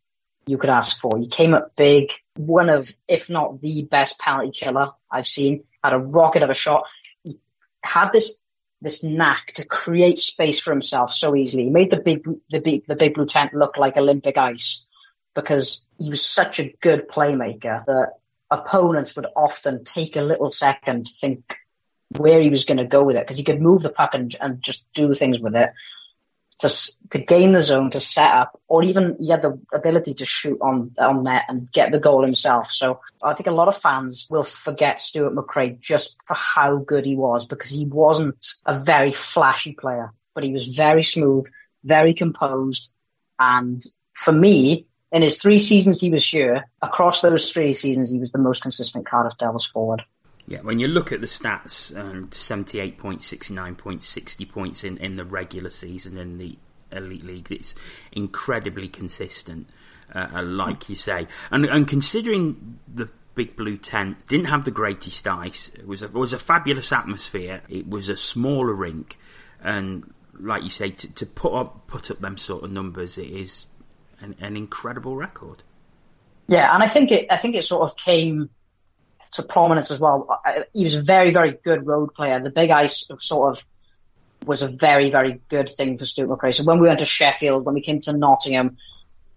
you could ask for. He came up big, one of, if not the best penalty killer I've seen, had a rocket of a shot. He had this this knack to create space for himself so easily. He made the big the big the big blue tent look like Olympic ice because he was such a good playmaker that opponents would often take a little second to think where he was going to go with it because he could move the puck and, and just do things with it to to gain the zone, to set up, or even he had the ability to shoot on on net and get the goal himself. So I think a lot of fans will forget Stuart McRae just for how good he was because he wasn't a very flashy player, but he was very smooth, very composed, and for me. In his three seasons he was here, across those three seasons he was the most consistent Cardiff Devils forward. Yeah, when you look at the stats, um, 78 points, 69 points, 60 points in, in the regular season in the Elite League, it's incredibly consistent, uh, uh, like you say. And, and considering the Big Blue Tent didn't have the greatest ice, it was a, it was a fabulous atmosphere, it was a smaller rink, and like you say, to, to put up put up them sort of numbers, it is an, an incredible record. Yeah, and I think it I think it sort of came to prominence as well. He was a very, very good road player. The big ice sort of was a very, very good thing for Stuart McRae. So when we went to Sheffield, when we came to Nottingham,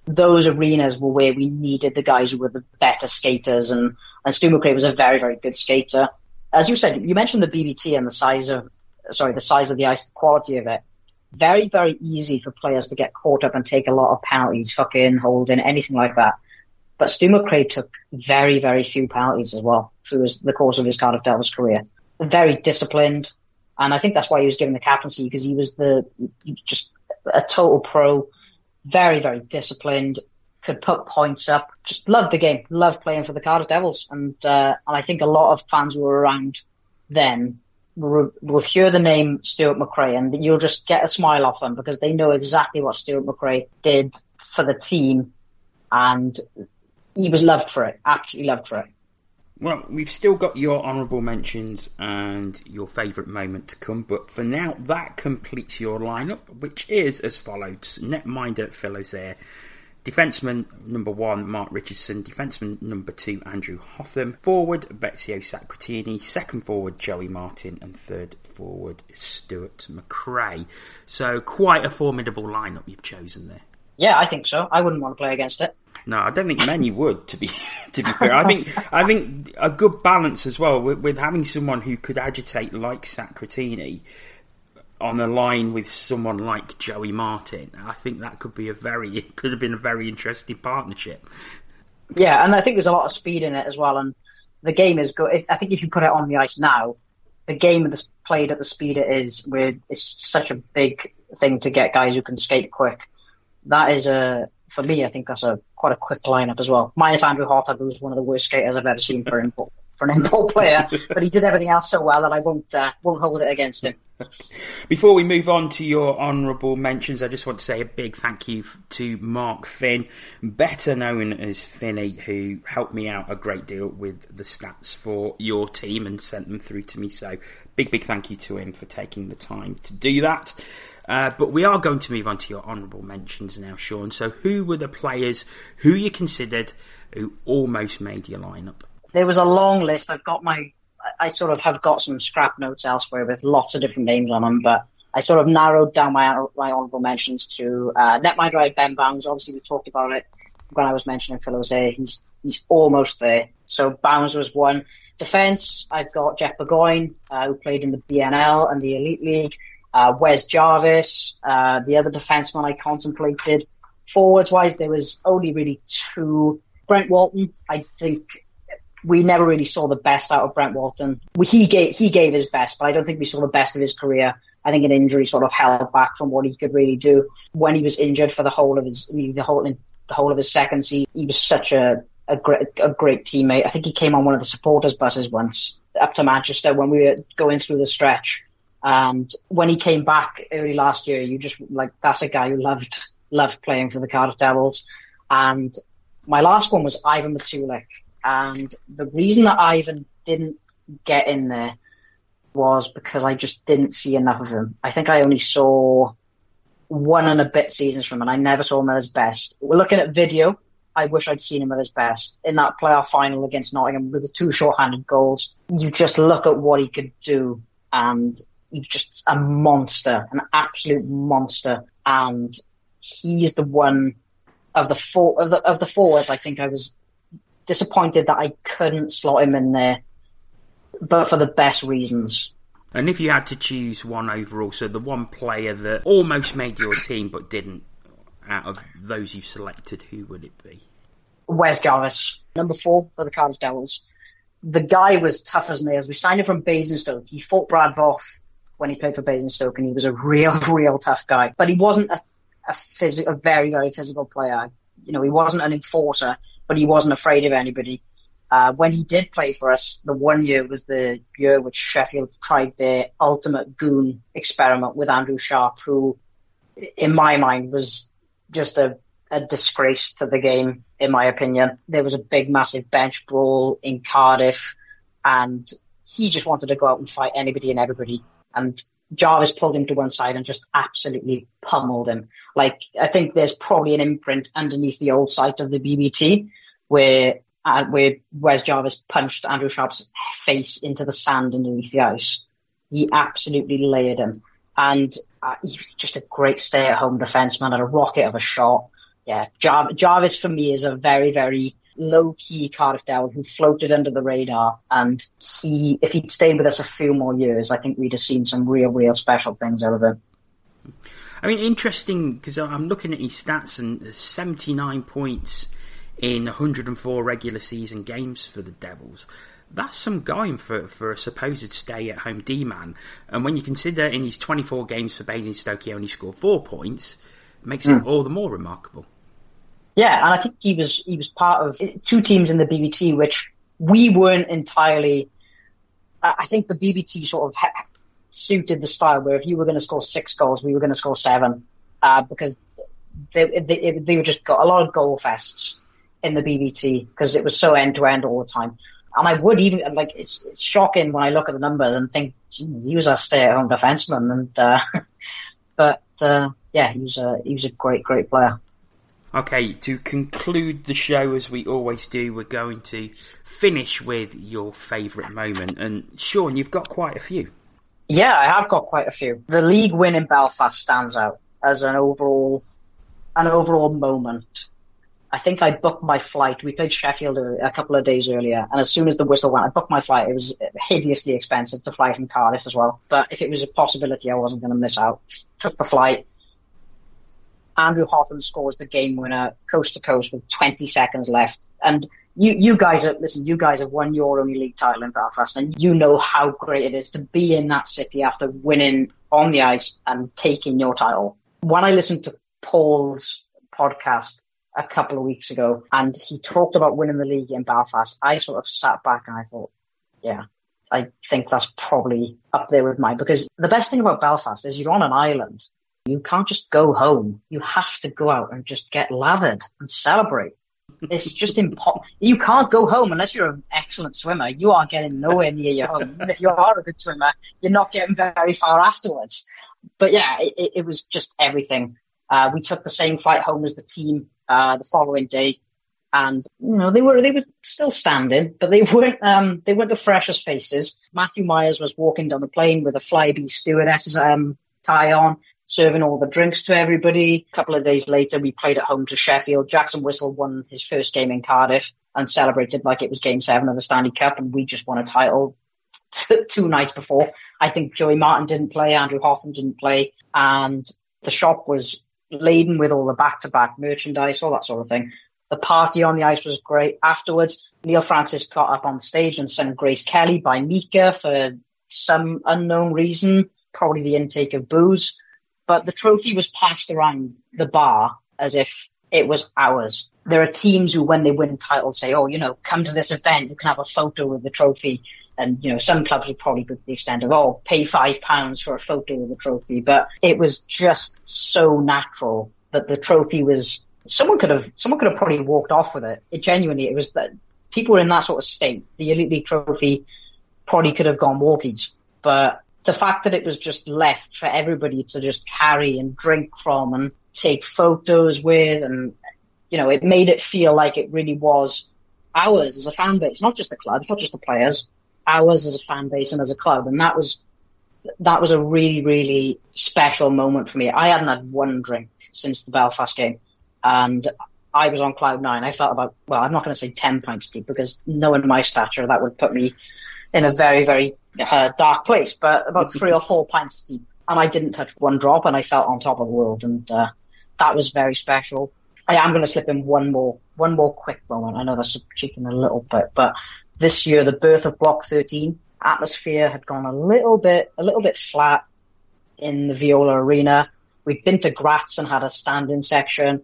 those arenas were where we needed the guys who were the better skaters, and, and Stu McRae was a very, very good skater. As you said, you mentioned the BBT and the size of, sorry, the size of the ice, the quality of it. Very, very easy for players to get caught up and take a lot of penalties, hook in, hold in, anything like that. But Stu McRae took very, very few penalties as well through his, the course of his Cardiff Devils career. Very disciplined, and I think that's why he was given the captaincy because he was the he was just a total pro, very, very disciplined, could put points up. Just loved the game, loved playing for the Cardiff Devils, and uh, and I think a lot of fans who were around then will, will hear the name Stuart McRae, and you'll just get a smile off them because they know exactly what Stuart McRae did for the team, and he was loved for it, absolutely loved for it. Well, we've still got your honourable mentions and your favourite moment to come, but for now, that completes your lineup, which is as follows Netminder Phil Osaer, Defenseman number one, Mark Richardson. Defenseman number two, Andrew Hotham. Forward, Vezio Sacratini. Second forward, Joey Martin. And third forward, Stuart McRae. So quite a formidable lineup you've chosen there. Yeah, I think so. I wouldn't want to play against it. No, I don't think many would. To be <laughs> to be fair, I think <laughs> I think a good balance as well with, with having someone who could agitate like Sacratini on a line with someone like Joey Martin. I think that could be a very it <laughs> could have been a very interesting partnership. Yeah, and I think there's a lot of speed in it as well, and the game is good. I think if you put it on the ice now, the game that's played at the speed it is, where it's such a big thing to get guys who can skate quick. That is a for me, I think that's a quite a quick lineup as well. Minus Andrew Hotham, who's one of the worst skaters I've ever seen for an import, for an import <laughs> player, but he did everything else so well that I won't uh, won't hold it against him. <laughs> Before we move on to your honourable mentions, I just want to say a big thank you to Mark Finn, better known as Finny, who helped me out a great deal with the stats for your team and sent them through to me. So, big, big thank you to him for taking the time to do that. Uh, but we are going to move on to your honourable mentions now, Sean. So, who were the players who you considered who almost made your lineup? There was a long list. I've got my, I sort of have got some scrap notes elsewhere with lots of different names on them, but I sort of narrowed down my my honourable mentions to uh, Netminder Ben Bowns. Obviously, we talked about it when I was mentioning Phil Osaer. He's he's almost there. So Bowns was one. Defence, I've got Jeff Burgoyne, uh, who played in the BNL and the Elite League uh, Wes Jarvis, uh, the other defenseman I contemplated. Forwards wise, there was only really two. Brent Walton, I think we never really saw the best out of Brent Walton. We, he gave he gave his best, but I don't think we saw the best of his career. I think an injury sort of held back from what he could really do. When he was injured for the whole of his the whole the whole of his second season, he was such a a great a great teammate. I think he came on one of the supporters buses once up to Manchester when we were going through the stretch. And when he came back early last year, you just like that's a guy who loved loved playing for the Cardiff Devils. And my last one was Ivan Matulik. And the reason that Ivan didn't get in there was because I just didn't see enough of him. I think I only saw one and a bit seasons from him, and I never saw him at his best. We're looking at video. I wish I'd seen him at his best in that playoff final against Nottingham with the two short-handed goals. You just look at what he could do, and just a monster, an absolute monster, and he's the one of the four of the of the forwards. I think I was disappointed that I couldn't slot him in there, but for the best reasons. And if you had to choose one overall, so the one player that almost made your team but didn't, out of those you've selected, who would it be? Wes Jarvis, number four for the Cardiff Devils. The guy was tough as nails. We signed him from Basingstoke. He fought Brad Voth when he played for Basingstoke, and he was a real, <laughs> real tough guy. But he wasn't a a, phys- a very, very physical player. You know, he wasn't an enforcer, but he wasn't afraid of anybody. Uh, when he did play for us, the one year was the year which Sheffield tried their ultimate goon experiment with Andrew Sharp, who, in my mind, was just a, a disgrace to the game, in my opinion. There was a big, massive bench brawl in Cardiff, and he just wanted to go out and fight anybody and everybody and Jarvis pulled him to one side and just absolutely pummeled him. Like I think there's probably an imprint underneath the old site of the BBT where uh, where Wes Jarvis punched Andrew Sharp's face into the sand underneath the ice. He absolutely layered him, and uh, just a great stay-at-home defenseman and a rocket of a shot. Yeah, Jar- Jarvis for me is a very very low key Cardiff Devil who floated under the radar. And he, if he'd stayed with us a few more years, I think we'd have seen some real, real special things out of him. I mean, interesting because I'm looking at his stats and 79 points in 104 regular season games for the Devils. That's some going for, for a supposed stay at home D man. And when you consider in his 24 games for Basingstoke he only scored four points, makes mm. it all the more remarkable. Yeah, and I think he was he was part of two teams in the BBT, which we weren't entirely. I think the BBT sort of suited the style where if you were going to score six goals, we were going to score seven, uh, because they, they they were just got a lot of goal fests in the BBT because it was so end to end all the time. And I would even like it's, it's shocking when I look at the numbers and think he was a stay at home defenseman, and uh, <laughs> but uh, yeah, he was a he was a great great player. Okay, to conclude the show as we always do, we're going to finish with your favourite moment. And Sean, you've got quite a few. Yeah, I have got quite a few. The league win in Belfast stands out as an overall an overall moment. I think I booked my flight. We played Sheffield a, couple of days earlier, and as soon as the whistle went, I booked my flight. It was hideously expensive to fly from Cardiff as well, but if it was a possibility, I wasn't going to miss out. Took the flight, Andrew Hotham scores the game winner coast to coast with 20 seconds left. And you, you guys are, listen, you guys have won your only league title in Belfast and you know how great it is to be in that city after winning on the ice and taking your title. When I listened to Paul's podcast a couple of weeks ago and he talked about winning the league in Belfast, I sort of sat back and I thought, yeah, I think that's probably up there with mine because the best thing about Belfast is you're on an island you can't just go home. You have to go out and just get lathered and celebrate. It's just impossible. You can't go home unless you're an excellent swimmer. You are getting nowhere near your home. if you are a good swimmer, you're not getting very far afterwards. But yeah, it, it was just everything. Uh, we took the same flight home as the team uh, the following day, and you know they were they were still standing, but they weren't um, they weren't the freshest faces. Matthew Myers was walking down the plane with a Flybe stewardess um, tie on serving all the drinks to everybody. A couple of days later, we played at home to Sheffield. Jackson Whistle won his first game in Cardiff and celebrated like it was game seven of the Stanley Cup and we just won a title <laughs> two nights before. I think Joey Martin didn't play, Andrew Hotham didn't play, and the shop was laden with all the back-to-back merchandise, all that sort of thing. The party on the ice was great. Afterwards, Neil Francis got up on stage and sang Grace Kelly by Mika for some unknown reason, probably the intake of booze but the trophy was passed around the bar as if it was ours. There are teams who, when they win titles, say, "Oh, you know, come to this event. You can have a photo with the trophy." And you know, some clubs would probably go to the extent of, "Oh, pay five pounds for a photo of the trophy." But it was just so natural that the trophy was. Someone could have, someone could have probably walked off with it. It genuinely, it was that people were in that sort of state. The Elite League trophy probably could have gone walkies, but the fact that it was just left for everybody to just carry and drink from and take photos with and you know it made it feel like it really was ours as a fan base not just the club not just the players ours as a fan base and as a club and that was that was a really really special moment for me i hadn't had one drink since the belfast game and I was on cloud nine. I felt about, well, I'm not going to say 10 pints deep because knowing my stature, that would put me in a very, very uh, dark place, but about three or four pints deep. And I didn't touch one drop and I felt on top of the world. And, uh, that was very special. I am going to slip in one more, one more quick moment. I know that's cheating a little bit, but this year, the birth of Block 13, atmosphere had gone a little bit, a little bit flat in the Viola Arena. We'd been to Graz and had a stand-in section,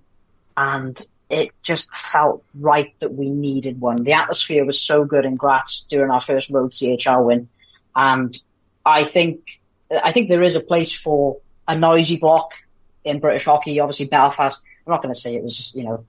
and it just felt right that we needed one. The atmosphere was so good in Graz during our first road CHL win. And I think, I think there is a place for a noisy block in British hockey. Obviously Belfast, I'm not going to say it was, you know,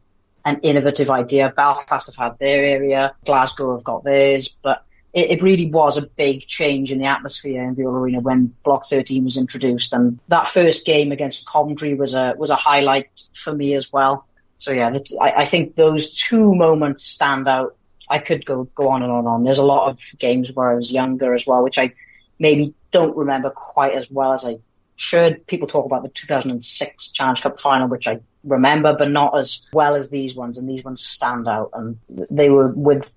an innovative idea. Belfast have had their area. Glasgow have got theirs, but it, it really was a big change in the atmosphere in the arena when Block 13 was introduced. And that first game against Coventry was a, was a highlight for me as well. So yeah, I, I think those two moments stand out. I could go go on and on and on. There's a lot of games where I was younger as well, which I maybe don't remember quite as well as I should. People talk about the 2006 Challenge Cup final, which I remember, but not as well as these ones. And these ones stand out, and they were with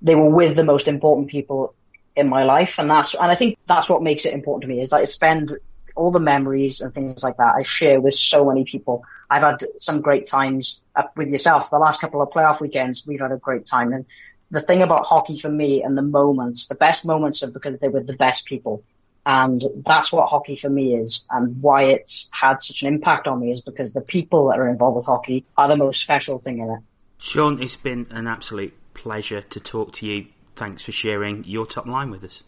they were with the most important people in my life, and that's and I think that's what makes it important to me is that I spend all the memories and things like that I share with so many people. I've had some great times up with yourself. The last couple of playoff weekends, we've had a great time. And the thing about hockey for me and the moments, the best moments are because they were the best people. And that's what hockey for me is, and why it's had such an impact on me is because the people that are involved with hockey are the most special thing in it. Sean, it's been an absolute pleasure to talk to you. Thanks for sharing your top line with us.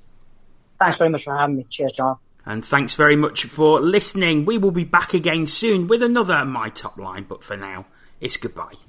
Thanks very much for having me. Cheers, John. And thanks very much for listening. We will be back again soon with another My Top Line, but for now, it's goodbye.